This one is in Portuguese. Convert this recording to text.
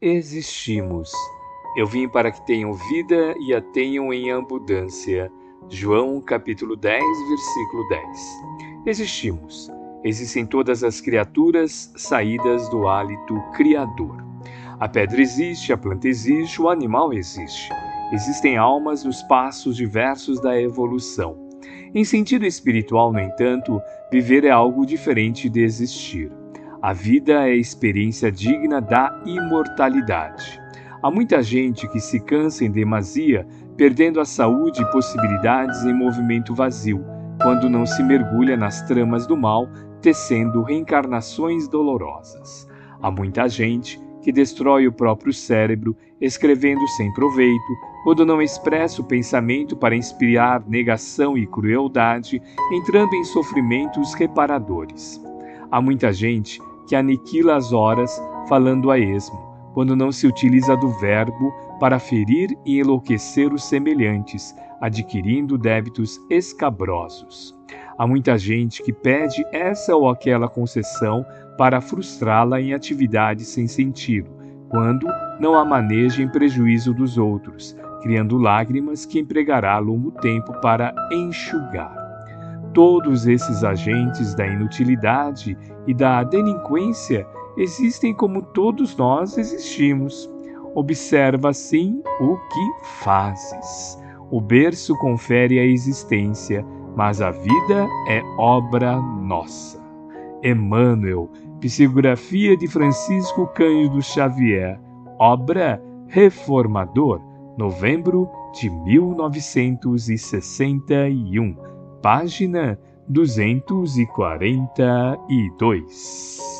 existimos. Eu vim para que tenham vida e a tenham em abundância. João capítulo 10, versículo 10. Existimos. Existem todas as criaturas saídas do hálito criador. A pedra existe, a planta existe, o animal existe. Existem almas nos passos diversos da evolução. Em sentido espiritual, no entanto, viver é algo diferente de existir. A vida é experiência digna da imortalidade. Há muita gente que se cansa em demasia, perdendo a saúde e possibilidades em movimento vazio, quando não se mergulha nas tramas do mal, tecendo reencarnações dolorosas. Há muita gente que destrói o próprio cérebro, escrevendo sem proveito, quando não expressa o pensamento para inspirar negação e crueldade, entrando em sofrimentos reparadores. Há muita gente que aniquila as horas falando a esmo, quando não se utiliza do verbo para ferir e enlouquecer os semelhantes, adquirindo débitos escabrosos. Há muita gente que pede essa ou aquela concessão para frustrá-la em atividades sem sentido, quando não a maneja em prejuízo dos outros, criando lágrimas que empregará longo tempo para enxugar. Todos esses agentes da inutilidade e da delinquência existem como todos nós existimos. Observa assim o que fazes. O berço confere a existência, mas a vida é obra nossa. Emmanuel, psicografia de Francisco Cândido Xavier, obra Reformador, novembro de 1961 página 242.